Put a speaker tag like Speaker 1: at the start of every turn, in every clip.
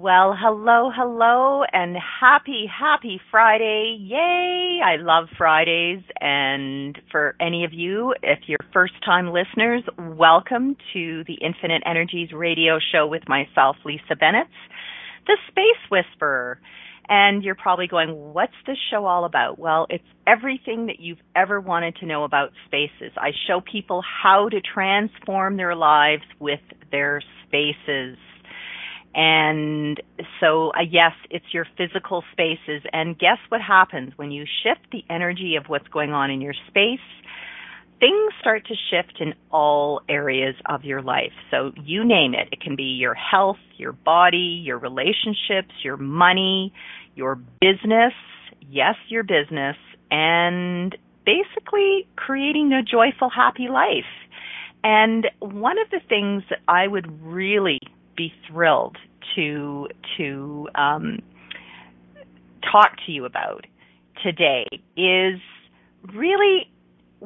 Speaker 1: Well, hello, hello, and happy, happy Friday. Yay! I love Fridays. And for any of you, if you're first time listeners, welcome to the Infinite Energies radio show with myself, Lisa Bennett, the Space Whisperer. And you're probably going, what's this show all about? Well, it's everything that you've ever wanted to know about spaces. I show people how to transform their lives with their spaces. And so, uh, yes, it's your physical spaces. And guess what happens when you shift the energy of what's going on in your space? Things start to shift in all areas of your life. So you name it. It can be your health, your body, your relationships, your money, your business. Yes, your business. And basically creating a joyful, happy life. And one of the things that I would really be thrilled to to um, talk to you about today is really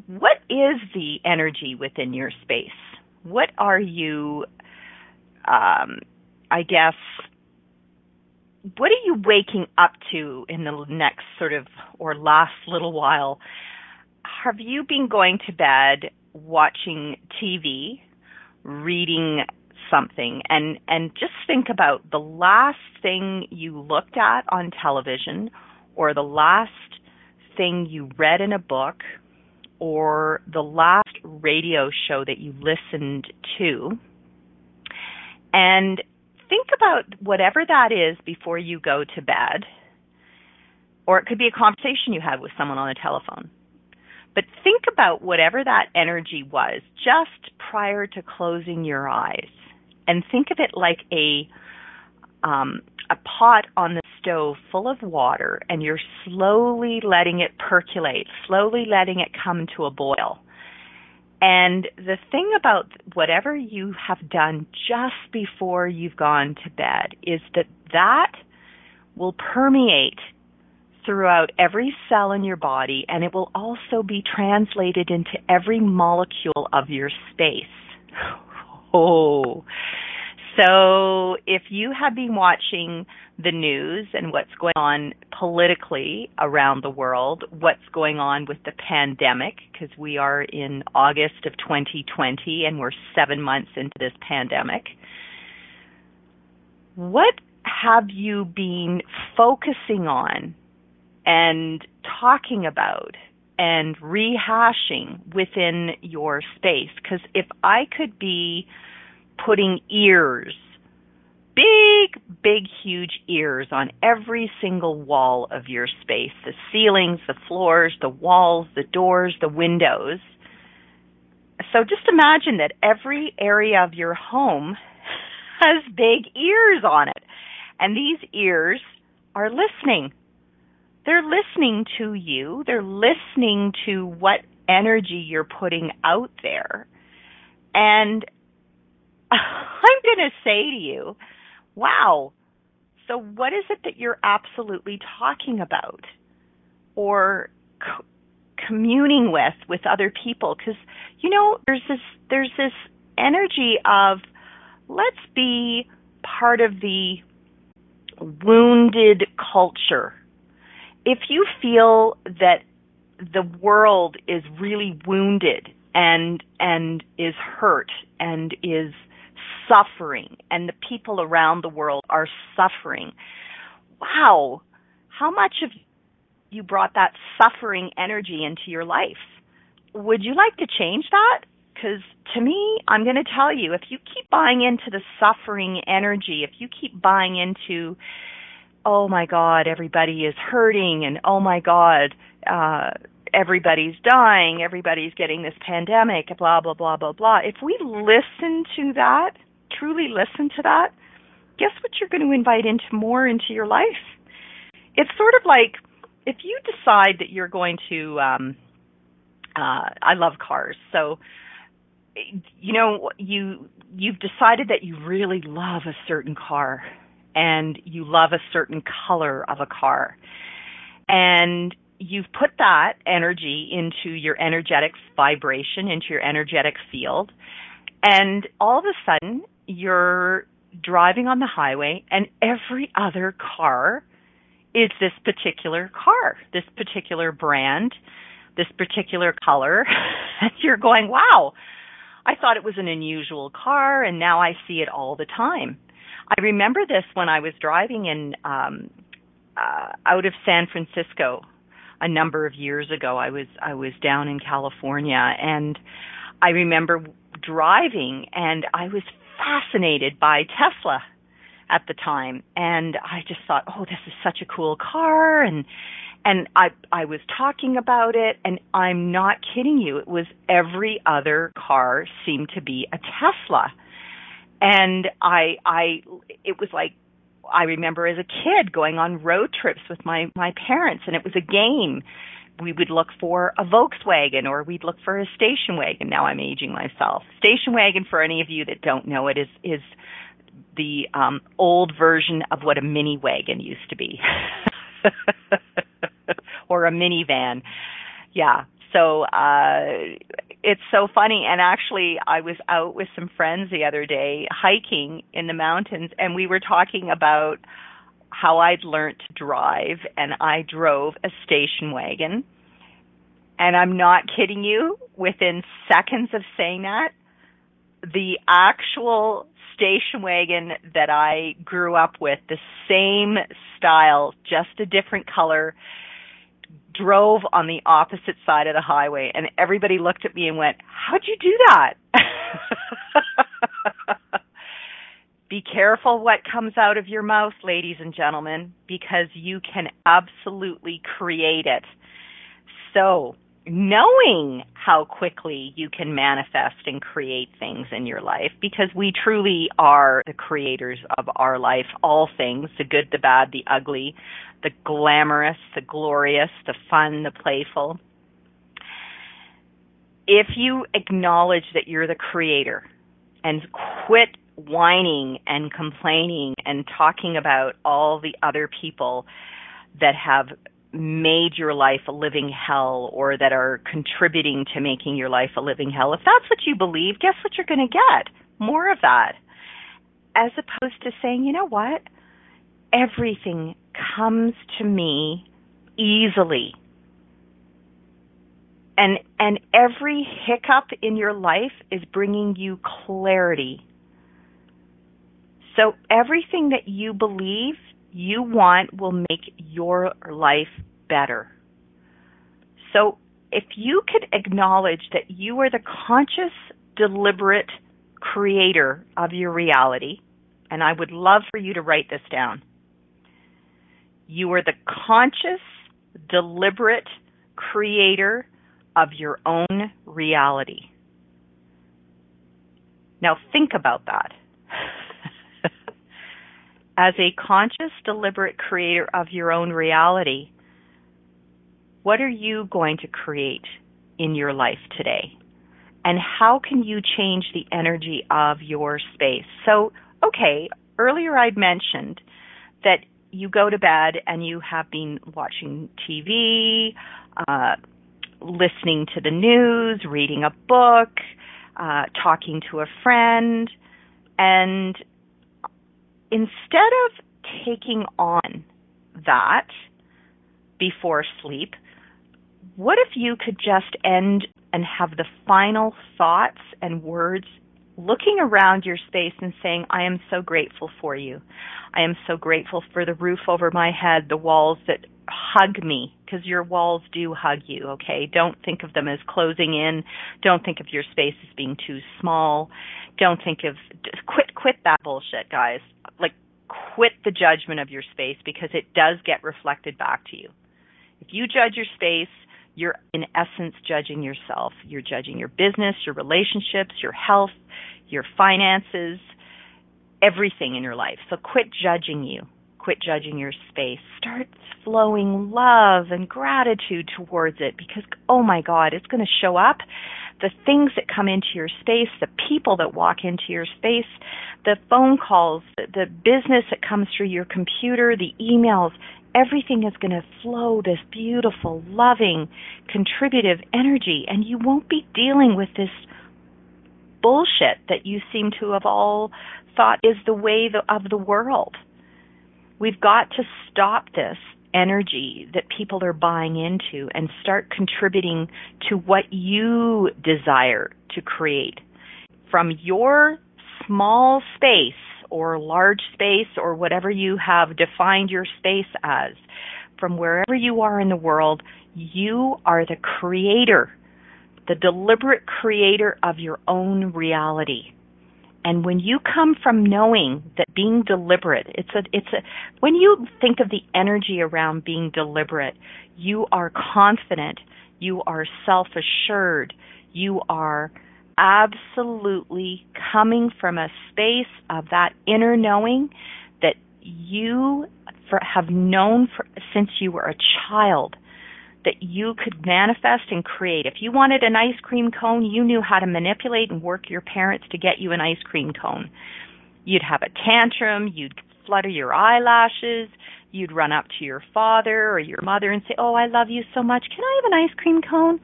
Speaker 1: what is the energy within your space? What are you, um, I guess, what are you waking up to in the next sort of or last little while? Have you been going to bed watching TV, reading something. And and just think about the last thing you looked at on television or the last thing you read in a book or the last radio show that you listened to. And think about whatever that is before you go to bed. Or it could be a conversation you had with someone on the telephone. But think about whatever that energy was just prior to closing your eyes and think of it like a um, a pot on the stove full of water, and you're slowly letting it percolate, slowly letting it come to a boil. And the thing about whatever you have done just before you've gone to bed is that that will permeate throughout every cell in your body and it will also be translated into every molecule of your space. Oh. So if you have been watching the news and what's going on politically around the world, what's going on with the pandemic, because we are in August of 2020 and we're seven months into this pandemic, what have you been focusing on and talking about and rehashing within your space. Because if I could be putting ears, big, big, huge ears on every single wall of your space the ceilings, the floors, the walls, the doors, the windows. So just imagine that every area of your home has big ears on it. And these ears are listening they're listening to you. They're listening to what energy you're putting out there. And I'm going to say to you, wow, so what is it that you're absolutely talking about or co- communing with with other people because you know there's this there's this energy of let's be part of the wounded culture if you feel that the world is really wounded and and is hurt and is suffering and the people around the world are suffering wow how much of you brought that suffering energy into your life? Would you like to change that? Because to me i'm going to tell you if you keep buying into the suffering energy if you keep buying into oh my God, everybody is hurting and oh my God, uh, everybody's dying, everybody's getting this pandemic, blah, blah, blah, blah, blah. If we listen to that, truly listen to that, guess what you're going to invite into more into your life? It's sort of like if you decide that you're going to um uh I love cars. So you know, you you've decided that you really love a certain car and you love a certain color of a car. And you've put that energy into your energetic vibration, into your energetic field. And all of a sudden, you're driving on the highway and every other car is this particular car, this particular brand, this particular color. and you're going, wow, I thought it was an unusual car and now I see it all the time. I remember this when I was driving in um uh out of San Francisco a number of years ago. I was I was down in California and I remember driving and I was fascinated by Tesla at the time and I just thought, "Oh, this is such a cool car." And and I I was talking about it and I'm not kidding you. It was every other car seemed to be a Tesla. And I I it was like I remember as a kid going on road trips with my my parents and it was a game. We would look for a Volkswagen or we'd look for a station wagon. Now I'm aging myself. Station wagon for any of you that don't know it is is the um old version of what a mini wagon used to be. or a minivan. Yeah. So uh it's so funny and actually I was out with some friends the other day hiking in the mountains and we were talking about how I'd learned to drive and I drove a station wagon. And I'm not kidding you, within seconds of saying that, the actual station wagon that I grew up with, the same style, just a different color, drove on the opposite side of the highway and everybody looked at me and went, "How'd you do that?" Be careful what comes out of your mouth, ladies and gentlemen, because you can absolutely create it. So, knowing how quickly you can manifest and create things in your life because we truly are the creators of our life, all things, the good, the bad, the ugly, the glamorous, the glorious, the fun, the playful. If you acknowledge that you're the creator and quit whining and complaining and talking about all the other people that have made your life a living hell or that are contributing to making your life a living hell, if that's what you believe, guess what you're going to get? More of that. As opposed to saying, you know what? Everything comes to me easily. And and every hiccup in your life is bringing you clarity. So everything that you believe you want will make your life better. So if you could acknowledge that you are the conscious, deliberate creator of your reality, and I would love for you to write this down. You are the conscious, deliberate creator of your own reality. Now think about that. As a conscious, deliberate creator of your own reality, what are you going to create in your life today? And how can you change the energy of your space? So, okay, earlier I'd mentioned that you go to bed and you have been watching TV, uh, listening to the news, reading a book, uh, talking to a friend, and instead of taking on that before sleep, what if you could just end and have the final thoughts and words looking around your space and saying, I am so grateful for you. I am so grateful for the roof over my head, the walls that hug me, because your walls do hug you, okay? Don't think of them as closing in. Don't think of your space as being too small. Don't think of, quit, quit that bullshit, guys. Like, quit the judgment of your space because it does get reflected back to you. If you judge your space, you're in essence judging yourself. You're judging your business, your relationships, your health, your finances, everything in your life. So quit judging you. Quit judging your space. Start flowing love and gratitude towards it because, oh my God, it's going to show up. The things that come into your space, the people that walk into your space, the phone calls, the, the business that comes through your computer, the emails, everything is going to flow this beautiful, loving, contributive energy, and you won't be dealing with this bullshit that you seem to have all thought is the way of the world. We've got to stop this energy that people are buying into and start contributing to what you desire to create from your small space or large space or whatever you have defined your space as. From wherever you are in the world, you are the creator, the deliberate creator of your own reality. And when you come from knowing that being deliberate, it's a, it's a, when you think of the energy around being deliberate, you are confident, you are self-assured, you are absolutely coming from a space of that inner knowing that you for, have known for, since you were a child that you could manifest and create. If you wanted an ice cream cone, you knew how to manipulate and work your parents to get you an ice cream cone. You'd have a tantrum, you'd flutter your eyelashes, you'd run up to your father or your mother and say, "Oh, I love you so much. Can I have an ice cream cone?"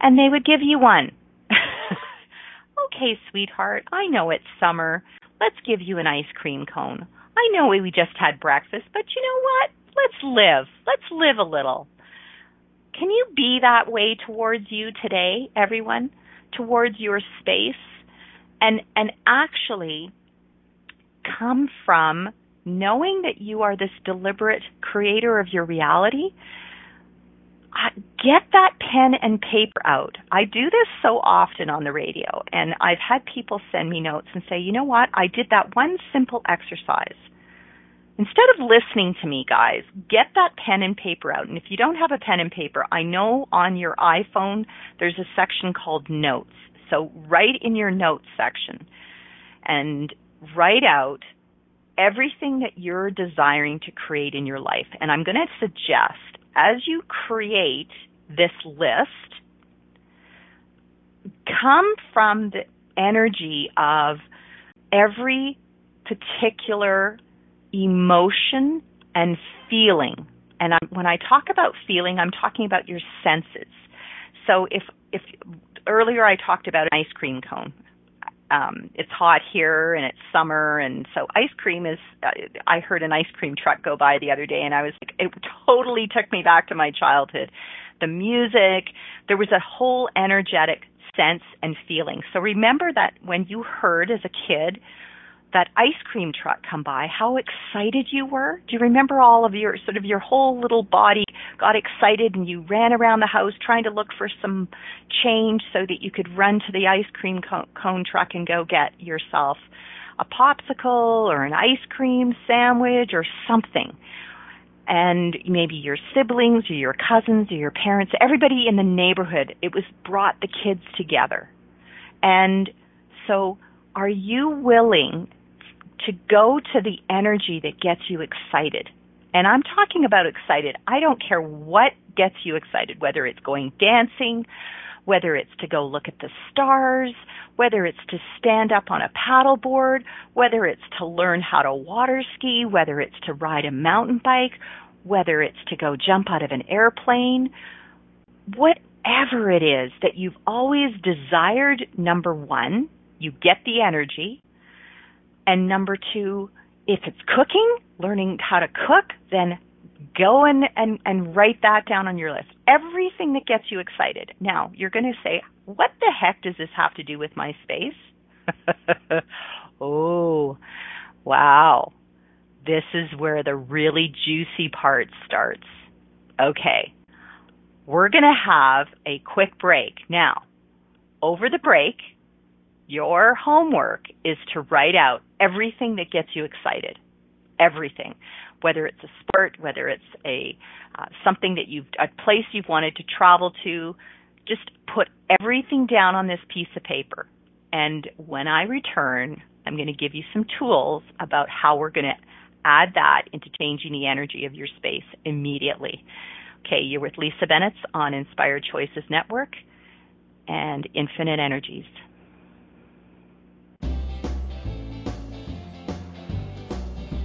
Speaker 1: And they would give you one. okay, sweetheart, I know it's summer. Let's give you an ice cream cone. I know we just had breakfast, but you know what? Let's live. Let's live a little. Can you be that way towards you today, everyone? Towards your space? And and actually come from knowing that you are this deliberate creator of your reality. Get that pen and paper out. I do this so often on the radio, and I've had people send me notes and say, you know what, I did that one simple exercise instead of listening to me, guys, get that pen and paper out. And if you don't have a pen and paper, I know on your iPhone there's a section called Notes. So write in your Notes section and write out everything that you're desiring to create in your life. And I'm going to suggest as you create this list, come from the energy of every particular emotion and feeling. And I'm, when I talk about feeling, I'm talking about your senses. So if if earlier I talked about an ice cream cone, um, it's hot here and it's summer, and so ice cream is. I heard an ice cream truck go by the other day, and I was like, it totally took me back to my childhood. The music, there was a whole energetic sense and feeling. So remember that when you heard as a kid that ice cream truck come by, how excited you were. Do you remember all of your sort of your whole little body got excited and you ran around the house trying to look for some change so that you could run to the ice cream cone truck and go get yourself a popsicle or an ice cream sandwich or something. And maybe your siblings or your cousins or your parents, everybody in the neighborhood, it was brought the kids together. And so are you willing to go to the energy that gets you excited. And I'm talking about excited. I don't care what gets you excited, whether it's going dancing, whether it's to go look at the stars, whether it's to stand up on a paddleboard, whether it's to learn how to water ski, whether it's to ride a mountain bike, whether it's to go jump out of an airplane, whatever it is that you've always desired, number one, you get the energy. And number two, if it's cooking, learning how to cook, then go and, and, and write that down on your list. Everything that gets you excited. Now, you're going to say, what the heck does this have to do with my space? oh, wow. This is where the really juicy part starts. Okay. We're going to have a quick break. Now, over the break, your homework is to write out everything that gets you excited. Everything. Whether it's a sport, whether it's a uh, something that you've a place you've wanted to travel to, just put everything down on this piece of paper. And when I return, I'm going to give you some tools about how we're going to add that into changing the energy of your space immediately. Okay, you're with Lisa Bennett on Inspired Choices Network and Infinite Energies.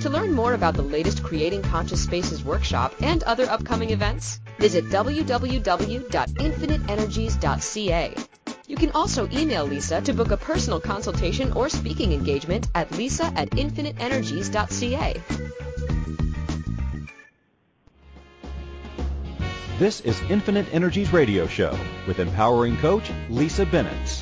Speaker 2: To learn more about the latest Creating Conscious Spaces workshop and other upcoming events, visit www.infiniteenergies.ca. You can also email Lisa to book a personal consultation or speaking engagement at lisa at infiniteenergies.ca.
Speaker 3: This is Infinite Energies Radio Show with empowering coach Lisa Bennett.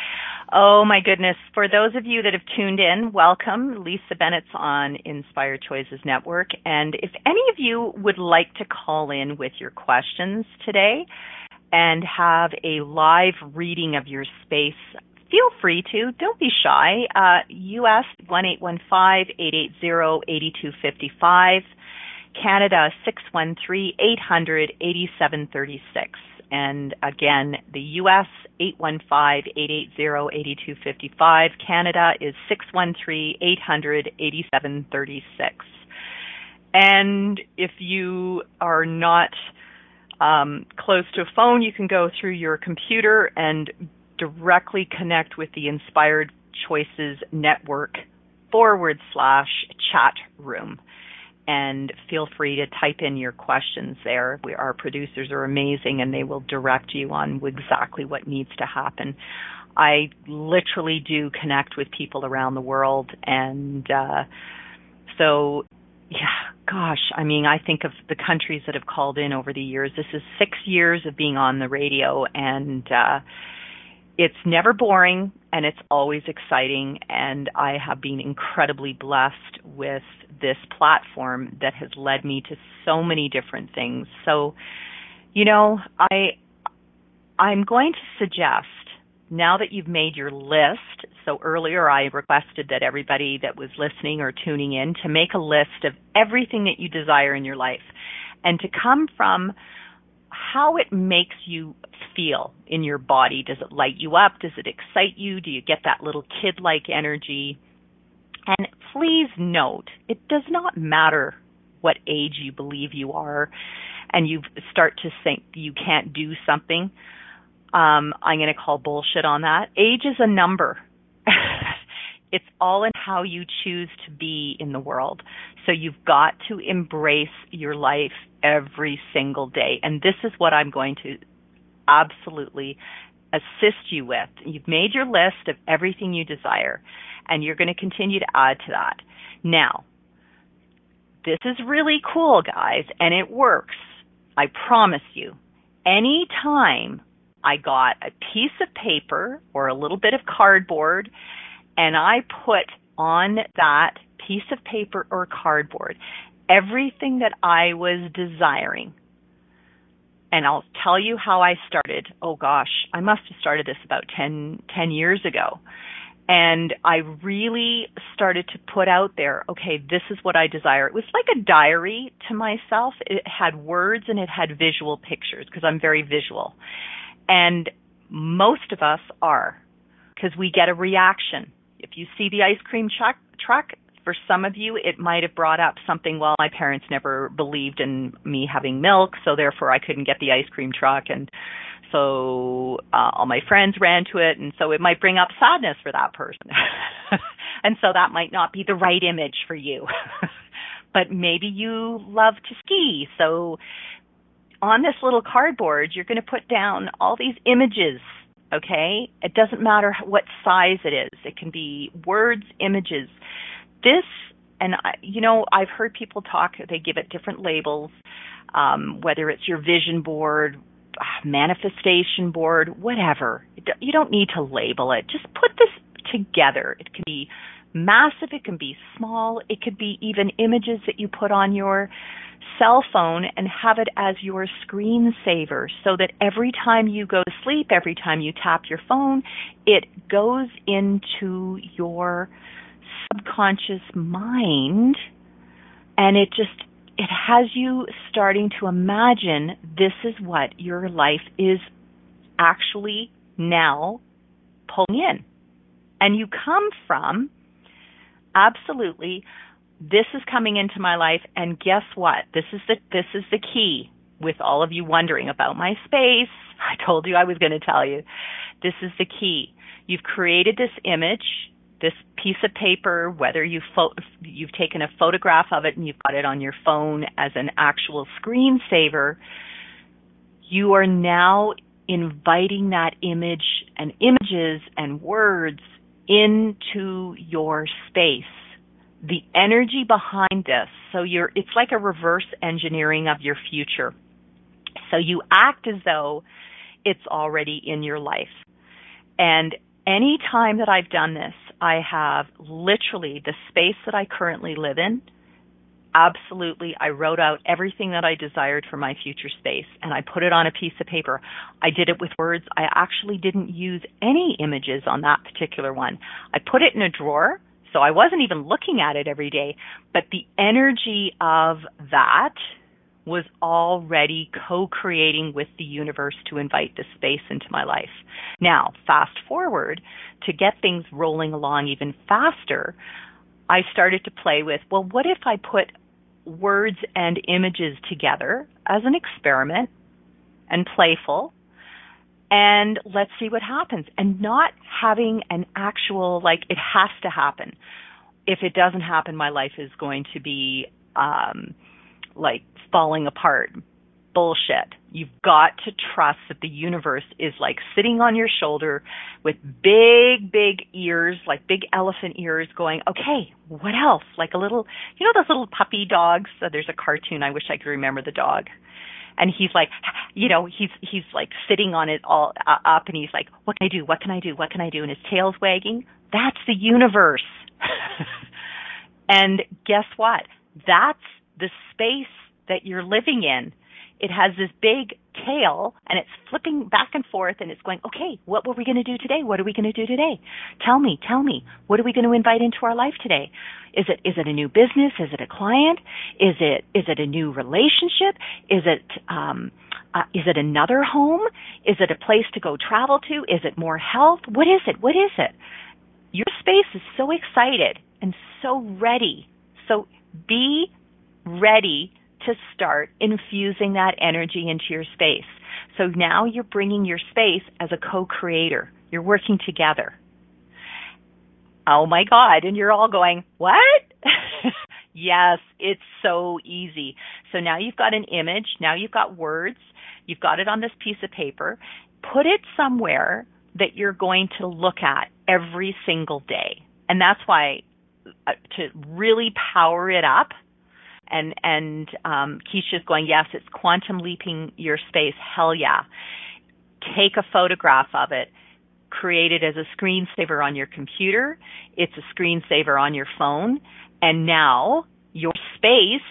Speaker 1: Oh my goodness. For those of you that have tuned in, welcome. Lisa Bennett's on Inspired Choices Network. And if any of you would like to call in with your questions today and have a live reading of your space, feel free to. Don't be shy. Uh, US 1-815-880-8255. Canada 613-800-8736. And again, the US 815-880-8255. Canada is 613-800-8736. And if you are not um, close to a phone, you can go through your computer and directly connect with the Inspired Choices Network forward slash chat room and feel free to type in your questions there. We, our producers are amazing and they will direct you on exactly what needs to happen. I literally do connect with people around the world and uh, so yeah, gosh, I mean, I think of the countries that have called in over the years. This is 6 years of being on the radio and uh it's never boring and it's always exciting and I have been incredibly blessed with this platform that has led me to so many different things. So, you know, I I'm going to suggest now that you've made your list, so earlier I requested that everybody that was listening or tuning in to make a list of everything that you desire in your life and to come from how it makes you feel in your body. Does it light you up? Does it excite you? Do you get that little kid like energy? And please note, it does not matter what age you believe you are. and you start to think you can't do something, um, I'm going to call bullshit on that. Age is a number. it's all in how you choose to be in the world. So you've got to embrace your life every single day. And this is what I'm going to absolutely assist you with. You've made your list of everything you desire, and you're going to continue to add to that. Now, this is really cool, guys, and it works. I promise you. Anytime I got a piece of paper or a little bit of cardboard and I put on that piece of paper or cardboard everything that I was desiring. And I'll tell you how I started. Oh gosh, I must have started this about 10, 10 years ago. And I really started to put out there, okay, this is what I desire. It was like a diary to myself. It had words and it had visual pictures because I'm very visual. And most of us are because we get a reaction. If you see the ice cream truck, truck, for some of you, it might have brought up something, well, my parents never believed in me having milk, so therefore I couldn't get the ice cream truck. And so uh, all my friends ran to it, and so it might bring up sadness for that person. and so that might not be the right image for you. but maybe you love to ski, so on this little cardboard, you're going to put down all these images, okay? It doesn't matter what size it is. It can be words, images. This, and I, you know, I've heard people talk, they give it different labels, um, whether it's your vision board, manifestation board, whatever. You don't need to label it. Just put this together. It can be massive, it can be small, it could be even images that you put on your cell phone and have it as your screensaver so that every time you go to sleep, every time you tap your phone, it goes into your subconscious mind and it just it has you starting to imagine this is what your life is actually now pulling in. And you come from absolutely this is coming into my life and guess what? This is the this is the key with all of you wondering about my space. I told you I was going to tell you. This is the key. You've created this image, this piece of paper, whether you fo- you've taken a photograph of it and you've got it on your phone as an actual screensaver, you are now inviting that image and images and words into your space the energy behind this. So you're, it's like a reverse engineering of your future. So you act as though it's already in your life. And any time that I've done this, I have literally the space that I currently live in. Absolutely, I wrote out everything that I desired for my future space and I put it on a piece of paper. I did it with words. I actually didn't use any images on that particular one. I put it in a drawer so I wasn't even looking at it every day, but the energy of that was already co-creating with the universe to invite this space into my life. Now, fast forward to get things rolling along even faster, I started to play with, well, what if I put words and images together as an experiment and playful and let's see what happens. And not having an actual like it has to happen. If it doesn't happen my life is going to be um like falling apart. Bullshit. You've got to trust that the universe is like sitting on your shoulder with big big ears like big elephant ears going okay what else? Like a little you know those little puppy dogs? Uh, there's a cartoon. I wish i could remember the dog and he's like you know he's he's like sitting on it all uh, up and he's like what can i do? What can i do? What can i do? And his tail's wagging. That's the universe. And guess what? That's the space that you're living in. It has this big tail and it's flipping back and forth and it's going, okay, what were we going to do today? What are we going to do today? Tell me, tell me, what are we going to invite into our life today? Is it, is it a new business? Is it a client? Is it, is it a new relationship? Is it, um, uh, is it another home? Is it a place to go travel to? Is it more health? What is it? What is it? Your space is so excited and so ready. So be ready to start infusing that energy into your space. So now you're bringing your space as a co-creator. You're working together. Oh my God. And you're all going, what? yes, it's so easy. So now you've got an image. Now you've got words. You've got it on this piece of paper. Put it somewhere that you're going to look at every single day. And that's why uh, to really power it up and and um, Keisha's going, yes, it's quantum leaping your space. Hell yeah! Take a photograph of it. Create it as a screensaver on your computer. It's a screensaver on your phone, and now your space,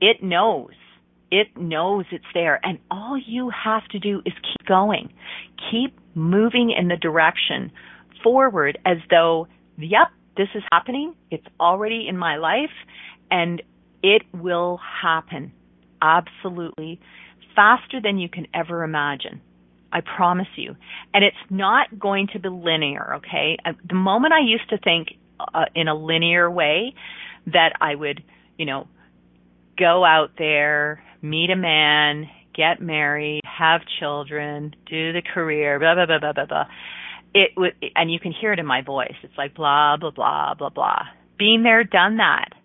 Speaker 1: it knows. It knows it's there, and all you have to do is keep going. Keep moving in the direction forward as though, yep, this is happening. It's already in my life, and it will happen. Absolutely. Faster than you can ever imagine. I promise you. And it's not going to be linear, okay? The moment I used to think uh, in a linear way that I would, you know, go out there, meet a man, get married, have children, do the career, blah blah blah blah blah blah. It would, and you can hear it in my voice. It's like blah blah blah blah blah. Being there, done that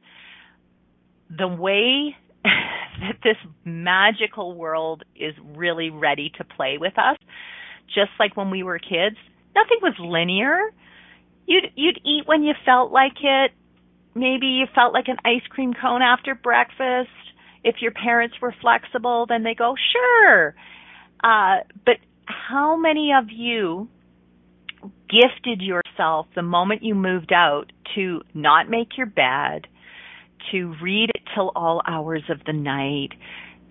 Speaker 1: the way that this magical world is really ready to play with us, just like when we were kids, nothing was linear. You'd you'd eat when you felt like it. Maybe you felt like an ice cream cone after breakfast. If your parents were flexible, then they go, sure. Uh, but how many of you gifted yourself the moment you moved out to not make your bed, to read it till all hours of the night,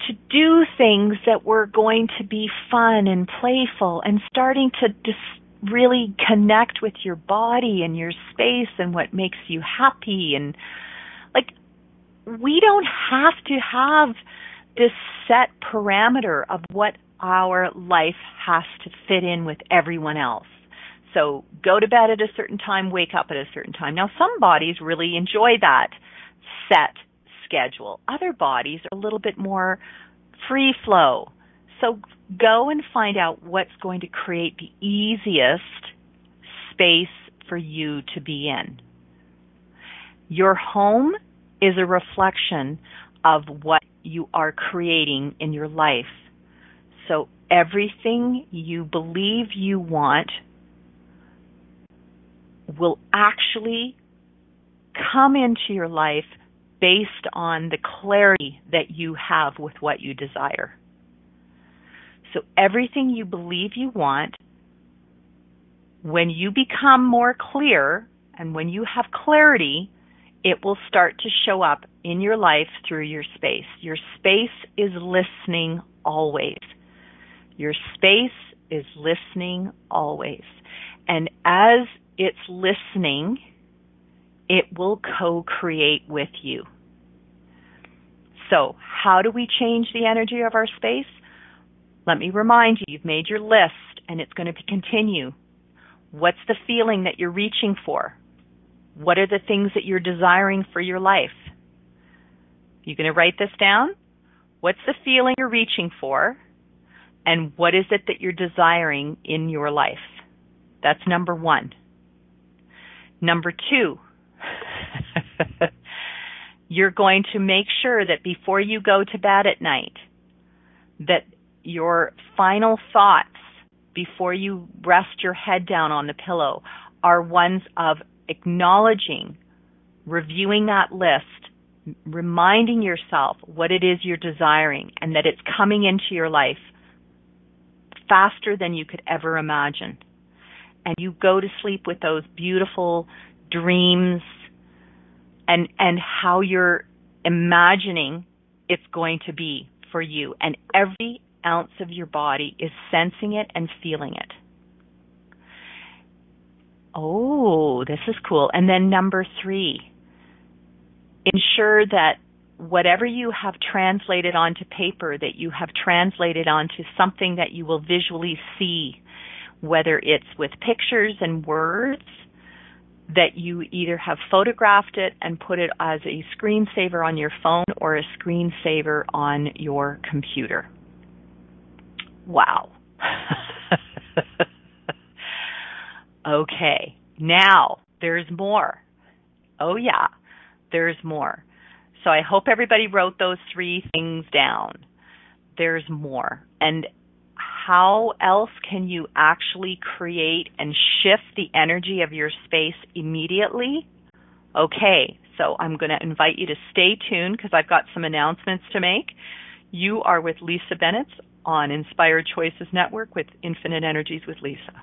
Speaker 1: to do things that were going to be fun and playful and starting to just really connect with your body and your space and what makes you happy and like we don't have to have this set parameter of what our life has to fit in with everyone else. So go to bed at a certain time, wake up at a certain time. Now some bodies really enjoy that set schedule. Other bodies are a little bit more free flow. So go and find out what's going to create the easiest space for you to be in. Your home is a reflection of what you are creating in your life. So everything you believe you want will actually come into your life based on the clarity that you have with what you desire. So everything you believe you want, when you become more clear and when you have clarity, it will start to show up in your life through your space. Your space is listening always. Your space is listening always. And as it's listening, it will co-create with you. So how do we change the energy of our space? Let me remind you, you've made your list and it's going to continue. What's the feeling that you're reaching for? What are the things that you're desiring for your life? You're going to write this down? What's the feeling you're reaching for? And what is it that you're desiring in your life? That's number one. Number two, you're going to make sure that before you go to bed at night, that your final thoughts before you rest your head down on the pillow are ones of acknowledging, reviewing that list, reminding yourself what it is you're desiring and that it's coming into your life faster than you could ever imagine. And you go to sleep with those beautiful dreams and and how you're imagining it's going to be for you and every ounce of your body is sensing it and feeling it. Oh, this is cool. And then number 3, ensure that whatever you have translated onto paper that you have translated onto something that you will visually see whether it's with pictures and words that you either have photographed it and put it as a screensaver on your phone or a screensaver on your computer. Wow. okay, now there's more. Oh, yeah, there's more. So I hope everybody wrote those three things down. There's more. And how else can you actually create and shift the energy of your space immediately? Okay, so I'm going to invite you to stay tuned because I've got some announcements to make. You are with Lisa Bennett on Inspired Choices Network with Infinite Energies with Lisa.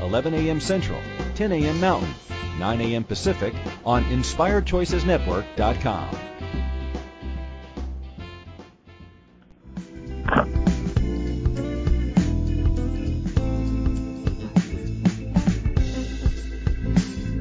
Speaker 3: 11 a.m. Central, 10 a.m. Mountain, 9 a.m. Pacific on InspiredChoicesNetwork.com.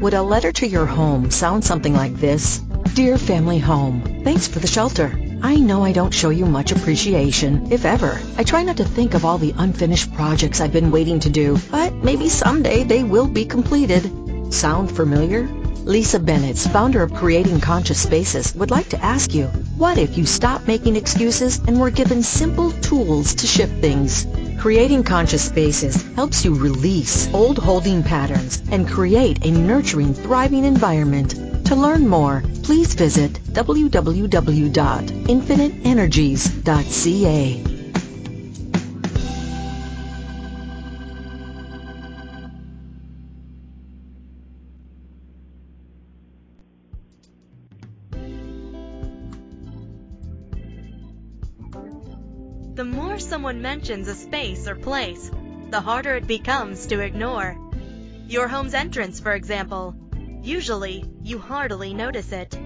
Speaker 4: Would a letter to your home sound something like this? Dear Family Home, thanks for the shelter. I know I don't show you much appreciation, if ever. I try not to think of all the unfinished projects I've been waiting to do, but maybe someday they will be completed. Sound familiar? Lisa Bennett, founder of Creating Conscious Spaces, would like to ask you, what if you stopped making excuses and were given simple tools to shift things? Creating Conscious Spaces helps you release old holding patterns and create a nurturing, thriving environment. To learn more, please visit www.infiniteenergies.ca.
Speaker 5: The more someone mentions a space or place, the harder it becomes to ignore. Your home's entrance, for example. Usually, you hardly notice it.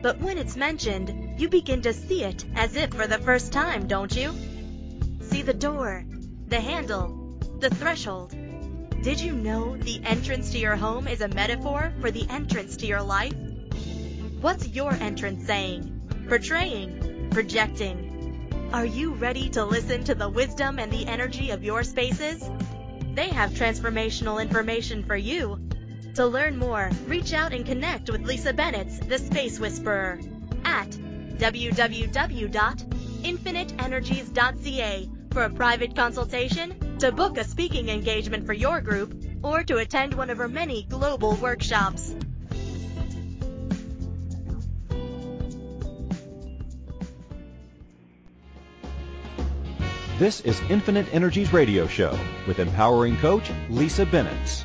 Speaker 5: But when it's mentioned, you begin to see it as if for the first time, don't you? See the door, the handle, the threshold. Did you know the entrance to your home is a metaphor for the entrance to your life? What's your entrance saying? Portraying? Projecting? Are you ready to listen to the wisdom and the energy of your spaces? They have transformational information for you to learn more, reach out and connect with Lisa Bennett's The Space Whisperer at www.infiniteenergies.ca for a private consultation, to book a speaking engagement for your group, or to attend one of her many global workshops.
Speaker 3: This is Infinite Energies Radio Show with empowering coach Lisa Bennett.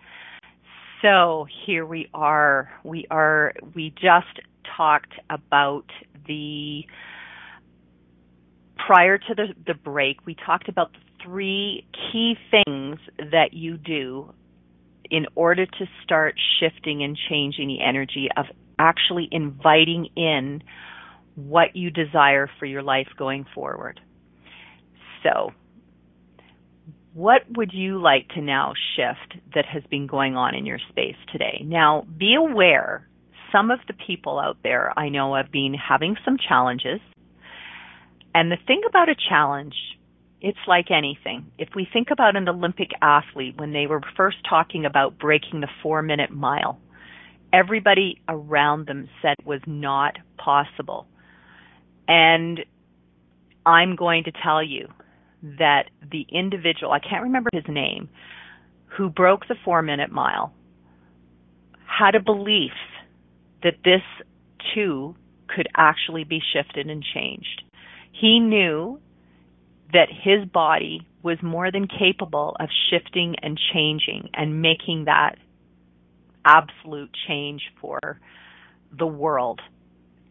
Speaker 1: So here we are. We are, we just talked about the, prior to the, the break, we talked about the three key things that you do in order to start shifting and changing the energy of actually inviting in what you desire for your life going forward. So what would you like to now shift that has been going on in your space today? Now, be aware some of the people out there I know have been having some challenges. And the thing about a challenge, it's like anything. If we think about an Olympic athlete when they were first talking about breaking the four minute mile, everybody around them said it was not possible. And I'm going to tell you that the individual, I can't remember his name, who broke the four minute mile had a belief that this too could actually be shifted and changed. He knew that his body was more than capable of shifting and changing and making that absolute change for the world.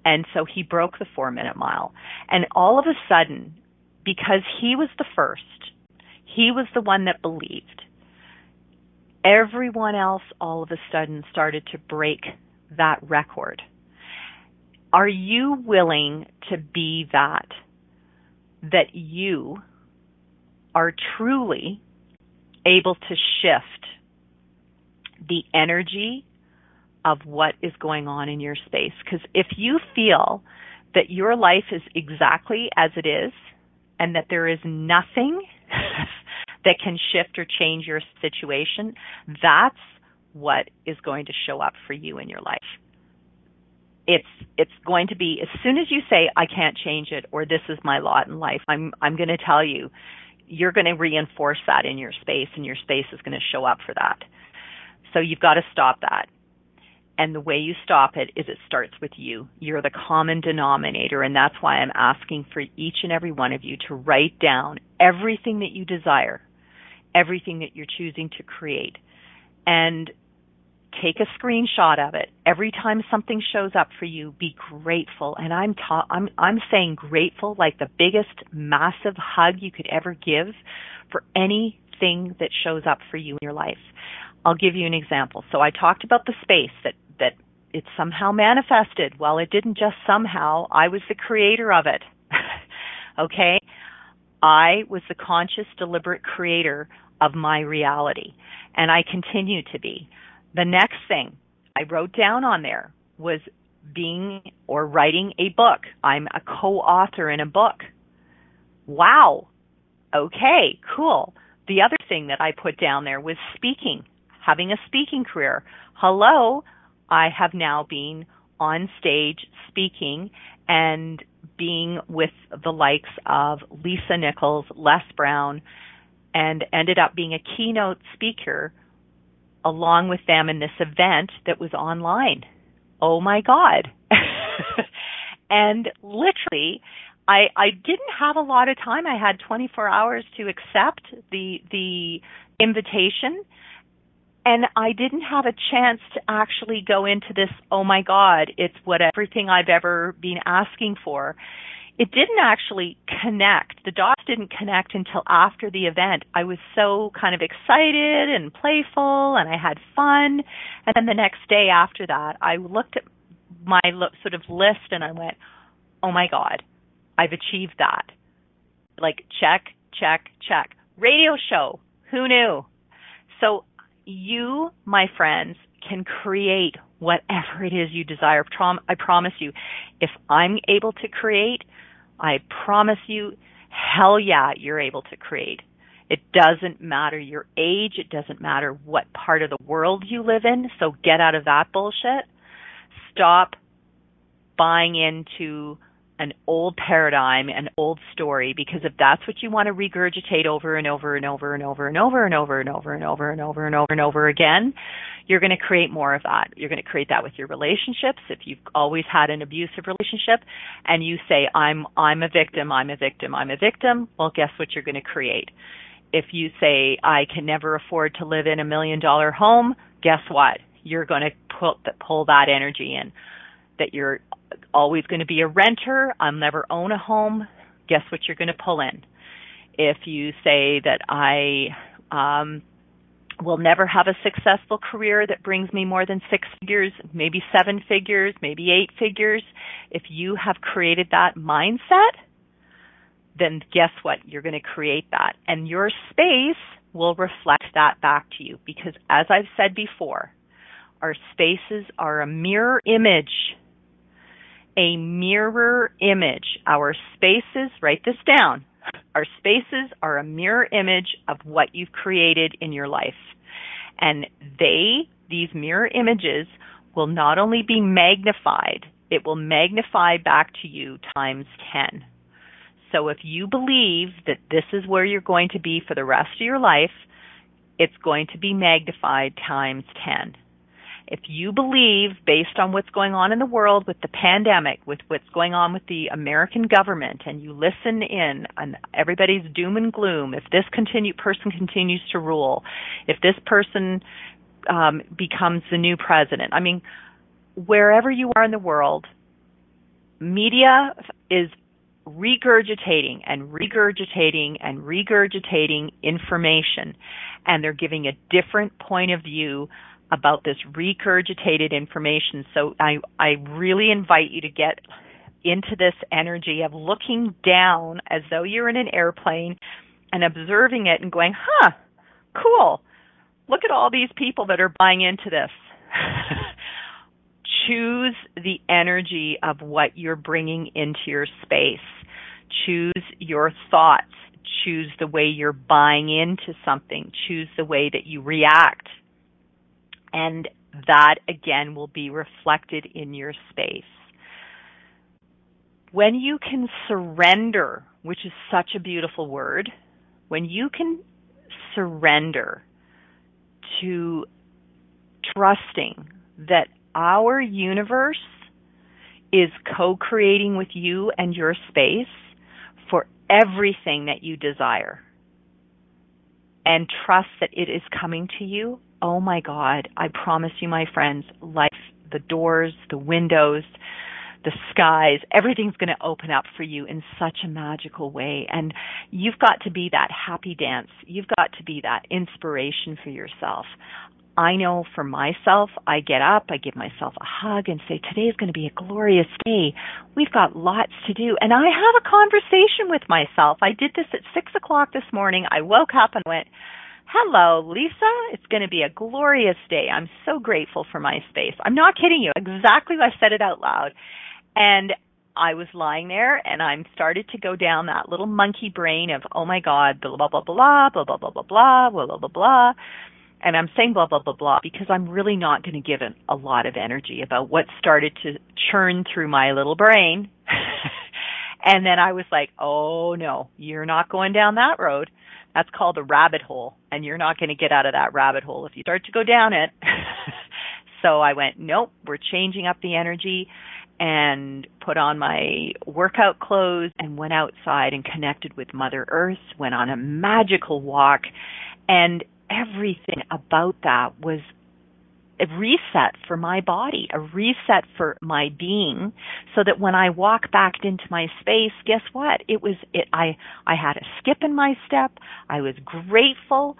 Speaker 1: And so he broke the four minute mile. And all of a sudden, because he was the first, he was the one that believed, everyone else all of a sudden started to break that record. Are you willing to be that? That you are truly able to shift the energy of what is going on in your space. Because if you feel that your life is exactly as it is and that there is nothing that can shift or change your situation, that's what is going to show up for you in your life. It's it's going to be as soon as you say I can't change it or this is my lot in life, I'm I'm going to tell you you're going to reinforce that in your space and your space is going to show up for that. So you've got to stop that. And the way you stop it is it starts with you. You're the common denominator, and that's why I'm asking for each and every one of you to write down everything that you desire, everything that you're choosing to create, and take a screenshot of it. Every time something shows up for you, be grateful. And I'm ta- I'm I'm saying grateful like the biggest massive hug you could ever give for anything that shows up for you in your life. I'll give you an example. So I talked about the space that that it somehow manifested. Well, it didn't just somehow. I was the creator of it. okay? I was the conscious, deliberate creator of my reality, and I continue to be. The next thing I wrote down on there was being or writing a book. I'm a co-author in a book. Wow. Okay, cool. The other thing that I put down there was speaking, having a speaking career. Hello, I have now been on stage speaking and being with the likes of Lisa Nichols, Les Brown, and ended up being a keynote speaker along with them in this event that was online. Oh my God. and literally, I, I didn't have a lot of time. I had 24 hours to accept the, the invitation and I didn't have a chance to actually go into this, oh my God, it's what everything I've ever been asking for. It didn't actually connect. The dots didn't connect until after the event. I was so kind of excited and playful and I had fun. And then the next day after that, I looked at my sort of list and I went, oh my God, I've achieved that. Like check, check, check. Radio show. Who knew? So you, my friends, can create whatever it is you desire. I promise you, if I'm able to create, I promise you, hell yeah, you're able to create. It doesn't matter your age. It doesn't matter what part of the world you live in. So get out of that bullshit. Stop buying into an old paradigm, an old story, because if that's what you want to regurgitate over and over and over and over and over and over and over and over and over and over and over again, you're going to create more of that. You're going to create that with your relationships. If you've always had an abusive relationship and you say, I'm, I'm a victim, I'm a victim, I'm a victim, well, guess what you're going to create? If you say, I can never afford to live in a million dollar home, guess what? You're going to pull, pull that energy in. That you're always going to be a renter, I'll never own a home, guess what you're going to pull in? If you say that I um, will never have a successful career that brings me more than six figures, maybe seven figures, maybe eight figures, if you have created that mindset, then guess what? You're going to create that. And your space will reflect that back to you because as I've said before, our spaces are a mirror image a mirror image. Our spaces, write this down. Our spaces are a mirror image of what you've created in your life. And they, these mirror images, will not only be magnified, it will magnify back to you times 10. So if you believe that this is where you're going to be for the rest of your life, it's going to be magnified times 10. If you believe, based on what's going on in the world with the pandemic, with what's going on with the American government, and you listen in on everybody's doom and gloom, if this continue, person continues to rule, if this person um, becomes the new president, I mean, wherever you are in the world, media is regurgitating and regurgitating and regurgitating information and they're giving a different point of view about this regurgitated information. So I, I really invite you to get into this energy of looking down as though you're in an airplane and observing it and going, huh, cool. Look at all these people that are buying into this. Choose the energy of what you're bringing into your space. Choose your thoughts. Choose the way you're buying into something. Choose the way that you react. And that again will be reflected in your space. When you can surrender, which is such a beautiful word, when you can surrender to trusting that our universe is co-creating with you and your space for everything that you desire. And trust that it is coming to you. Oh my God, I promise you, my friends, life, the doors, the windows, the skies, everything's going to open up for you in such a magical way. And you've got to be that happy dance. You've got to be that inspiration for yourself. I know for myself, I get up, I give myself a hug and say, today is going to be a glorious day. We've got lots to do. And I have a conversation with myself. I did this at six o'clock this morning. I woke up and went, hello, Lisa. It's going to be a glorious day. I'm so grateful for my space. I'm not kidding you. Exactly. I said it out loud. And I was lying there and I'm started to go down that little monkey brain of, oh my God, blah, blah, blah, blah, blah, blah, blah, blah, blah, blah, blah, blah, blah. And I'm saying blah, blah, blah, blah, because I'm really not going to give it a lot of energy about what started to churn through my little brain. and then I was like, oh no, you're not going down that road. That's called a rabbit hole and you're not going to get out of that rabbit hole if you start to go down it. so I went, nope, we're changing up the energy and put on my workout clothes and went outside and connected with Mother Earth, went on a magical walk and everything about that was a reset for my body, a reset for my being, so that when I walk back into my space, guess what? It was it I I had a skip in my step. I was grateful.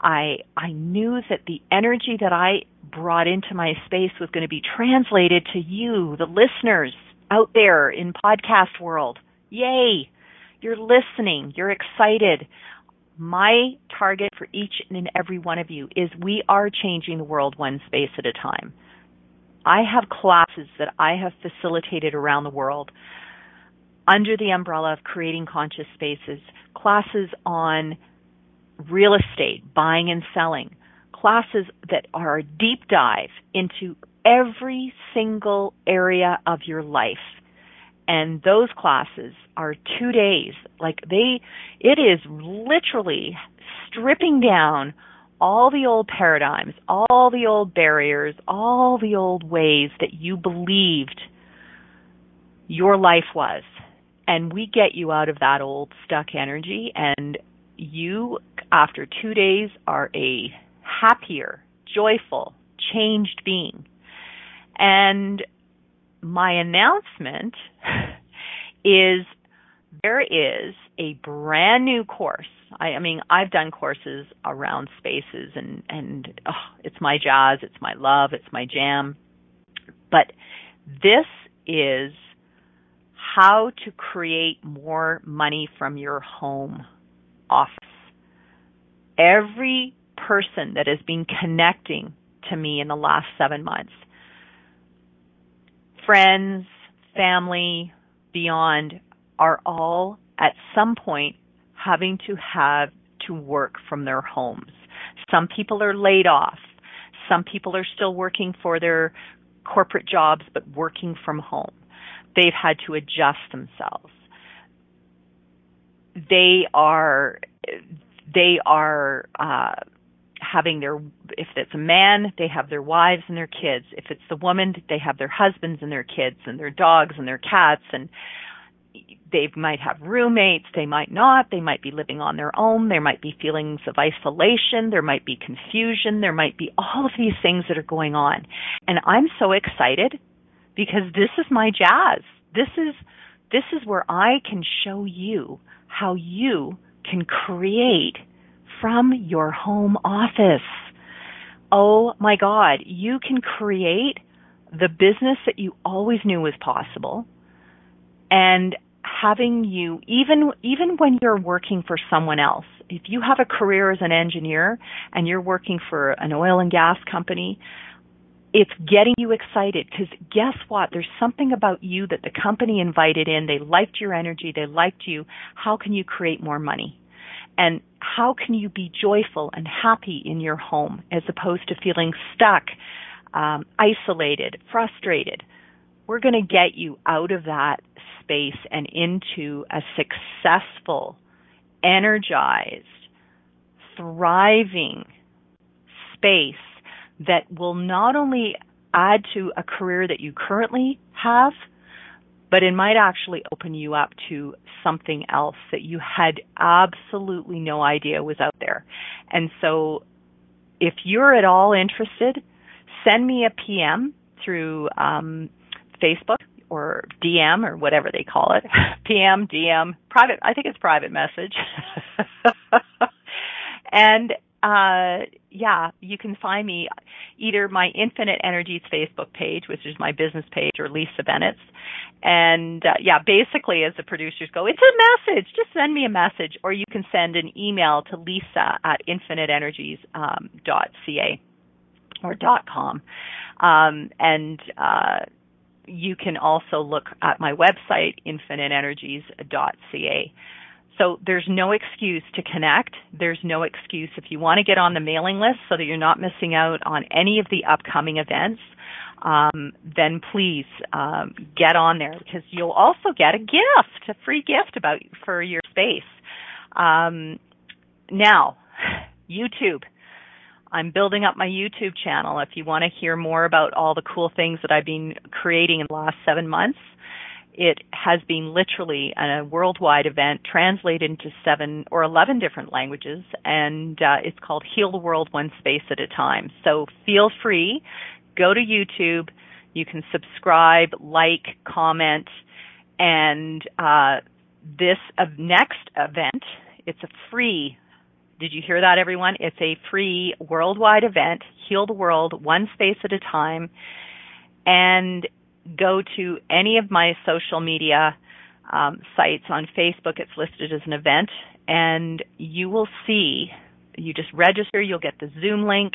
Speaker 1: I I knew that the energy that I brought into my space was going to be translated to you, the listeners out there in podcast world. Yay! You're listening, you're excited my target for each and every one of you is we are changing the world one space at a time. I have classes that I have facilitated around the world under the umbrella of creating conscious spaces, classes on real estate, buying and selling, classes that are a deep dive into every single area of your life and those classes are two days. Like they, it is literally stripping down all the old paradigms, all the old barriers, all the old ways that you believed your life was. And we get you out of that old stuck energy and you, after two days, are a happier, joyful, changed being. And my announcement is there is a brand new course. I, I mean, I've done courses around spaces and, and oh, it's my jazz, it's my love, it's my jam. But this is how to create more money from your home office. Every person that has been connecting to me in the last seven months friends, family, beyond are all at some point having to have to work from their homes. Some people are laid off. Some people are still working for their corporate jobs but working from home. They've had to adjust themselves. They are they are uh, having their if it's a man they have their wives and their kids. If it's the woman they have their husbands and their kids and their dogs and their cats. And they might have roommates. They might not. They might be living on their own. There might be feelings of isolation. There might be confusion. There might be all of these things that are going on. And i'm so excited because this is my jazz. This is this is where i can show you how you can create from your home office. Oh my God, you can create the business that you always knew was possible and having you even even when you're working for someone else if you have a career as an engineer and you're working for an oil and gas company it's getting you excited because guess what? There's something about you that the company invited in. They liked your energy. They liked you. How can you create more money? And how can you be joyful and happy in your home as opposed to feeling stuck, um, isolated, frustrated? We're going to get you out of that space and into a successful, energized, thriving space that will not only add to a career that you currently have, but it might actually open you up to something else that you had absolutely no idea was out there. And so if you're at all interested, send me a PM through um, Facebook or DM or whatever they call it. PM, DM, private, I think it's private message. and uh, yeah, you can find me either my Infinite Energies Facebook page, which is my business page, or Lisa Bennett's. And uh, yeah, basically, as the producers go, it's a message. Just send me a message, or you can send an email to Lisa at infiniteenergies.ca um, or .com, um, and uh, you can also look at my website, infiniteenergies.ca. So there's no excuse to connect. There's no excuse if you want to get on the mailing list so that you're not missing out on any of the upcoming events. Um, then please um, get on there because you'll also get a gift, a free gift about for your space. Um, now, YouTube. I'm building up my YouTube channel. If you want to hear more about all the cool things that I've been creating in the last seven months, it has been literally a worldwide event translated into seven or 11 different languages, and uh, it's called Heal the World One Space at a Time. So feel free, go to YouTube. You can subscribe, like, comment, and uh, this next event, it's a free did you hear that, everyone? It's a free worldwide event, Heal the World One Space at a Time. And go to any of my social media um, sites on Facebook, it's listed as an event, and you will see. You just register, you'll get the Zoom link,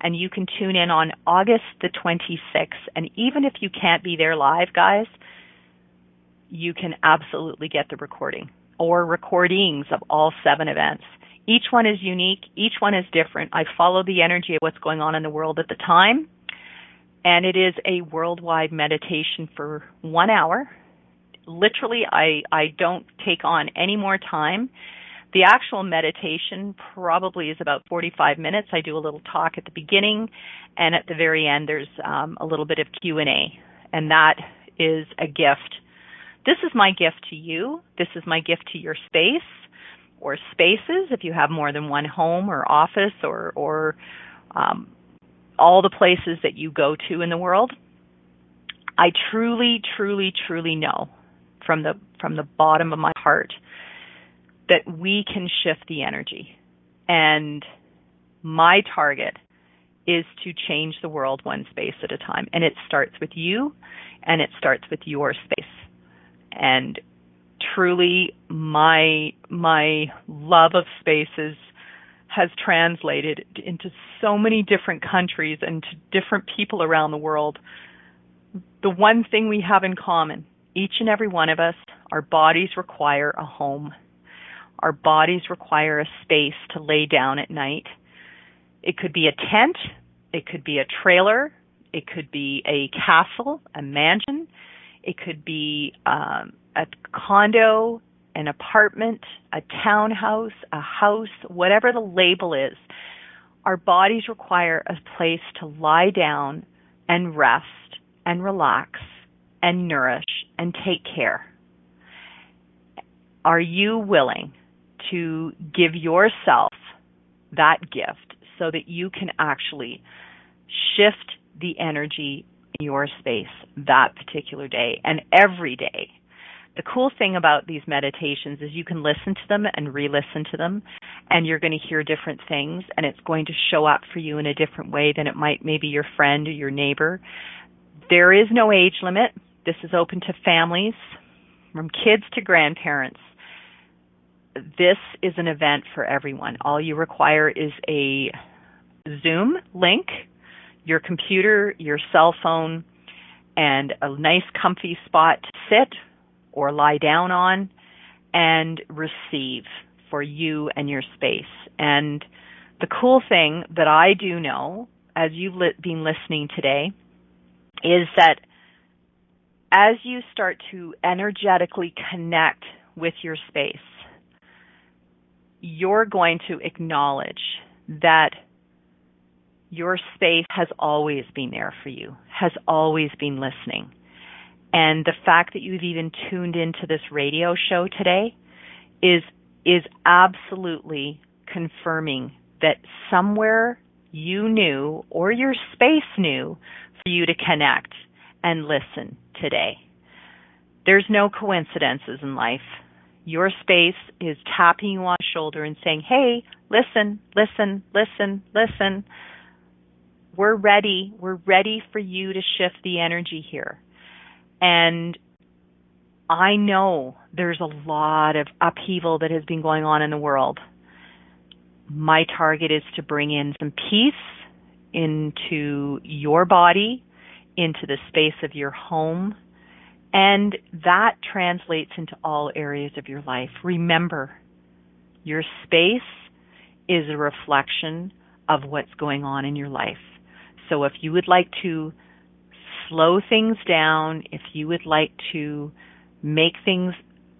Speaker 1: and you can tune in on August the 26th. And even if you can't be there live, guys, you can absolutely get the recording or recordings of all seven events. Each one is unique, each one is different. I follow the energy of what's going on in the world at the time and it is a worldwide meditation for one hour. Literally, I, I don't take on any more time. The actual meditation probably is about 45 minutes. I do a little talk at the beginning, and at the very end, there's um, a little bit of Q and A, and that is a gift. This is my gift to you. This is my gift to your space or spaces. If you have more than one home or office or or um, all the places that you go to in the world, I truly, truly, truly know from the from the bottom of my heart that we can shift the energy. And my target is to change the world one space at a time. And it starts with you and it starts with your space. And truly my my love of spaces has translated into so many different countries and to different people around the world. The one thing we have in common, each and every one of us, our bodies require a home. Our bodies require a space to lay down at night. It could be a tent, it could be a trailer, it could be a castle, a mansion, it could be um, a condo, an apartment, a townhouse, a house, whatever the label is, our bodies require a place to lie down and rest and relax and nourish and take care. Are you willing to give yourself that gift so that you can actually shift the energy in your space that particular day and every day? The cool thing about these meditations is you can listen to them and re-listen to them and you're going to hear different things and it's going to show up for you in a different way than it might maybe your friend or your neighbor. There is no age limit. This is open to families from kids to grandparents. This is an event for everyone. All you require is a Zoom link, your computer, your cell phone, and a nice comfy spot to sit or lie down on and receive for you and your space. And the cool thing that I do know as you've li- been listening today is that as you start to energetically connect with your space, you're going to acknowledge that your space has always been there for you, has always been listening. And the fact that you've even tuned into this radio show today is is absolutely confirming that somewhere you knew or your space knew for you to connect and listen today. There's no coincidences in life. Your space is tapping you on the shoulder and saying, hey, listen, listen, listen, listen. We're ready. We're ready for you to shift the energy here. And I know there's a lot of upheaval that has been going on in the world. My target is to bring in some peace into your body, into the space of your home, and that translates into all areas of your life. Remember, your space is a reflection of what's going on in your life. So if you would like to slow things down, if you would like to make things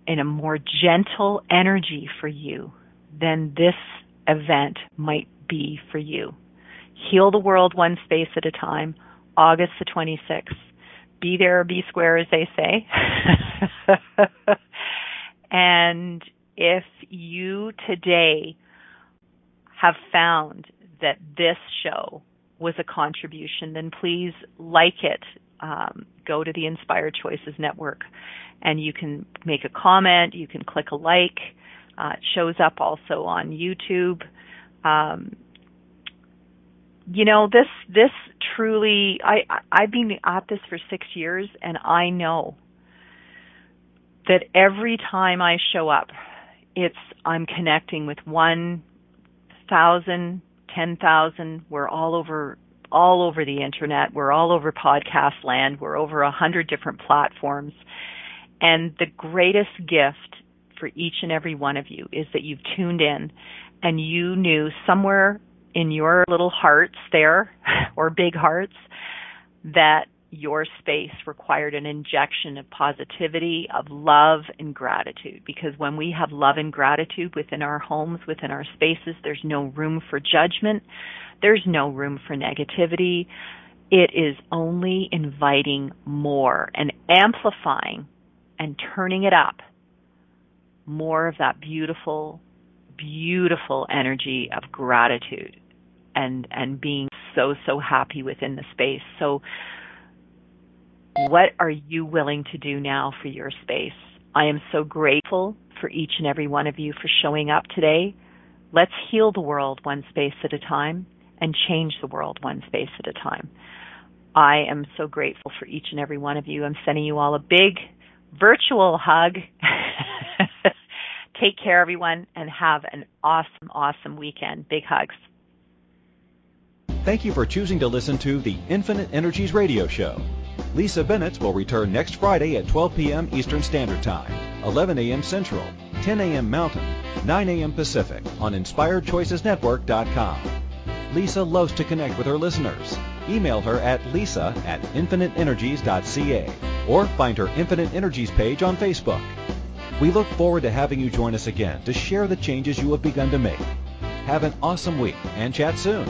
Speaker 1: in a more gentle energy for you, then this event might be for you. Heal the world one space at a time, August the 26th. Be there or be square, as they say. and if you today have found that this show was a contribution, then please like it. Um, go to the Inspired Choices Network and you can make a comment, you can click a like. Uh, it shows up also on YouTube. Um, you know this this truly I I've been at this for 6 years and I know that every time I show up it's I'm connecting with 1,000 10,000. We're all over all over the internet. We're all over podcast land. We're over a hundred different platforms. And the greatest gift for each and every one of you is that you've tuned in and you knew somewhere in your little hearts there or big hearts that your space required an injection of positivity, of love and gratitude. Because when we have love and gratitude within our homes, within our spaces, there's no room for judgment. There's no room for negativity. It is only inviting more and amplifying and turning it up more of that beautiful, beautiful energy of gratitude and, and being so, so happy within the space. So what are you willing to do now for your space? I am so grateful for each and every one of you for showing up today. Let's heal the world one space at a time and change the world one space at a time. I am so grateful for each and every one of you. I'm sending you all a big virtual hug. Take care, everyone, and have an awesome, awesome weekend. Big hugs.
Speaker 3: Thank you for choosing to listen to the Infinite Energies Radio Show. Lisa Bennett will return next Friday at 12 p.m. Eastern Standard Time, 11 a.m. Central, 10 a.m. Mountain, 9 a.m. Pacific on InspiredChoicesNetwork.com. Lisa loves to connect with her listeners. Email her at lisa at infiniteenergies.ca or find her Infinite Energies page on Facebook. We look forward to having you join us again to share the changes you have begun to make. Have an awesome week and chat soon.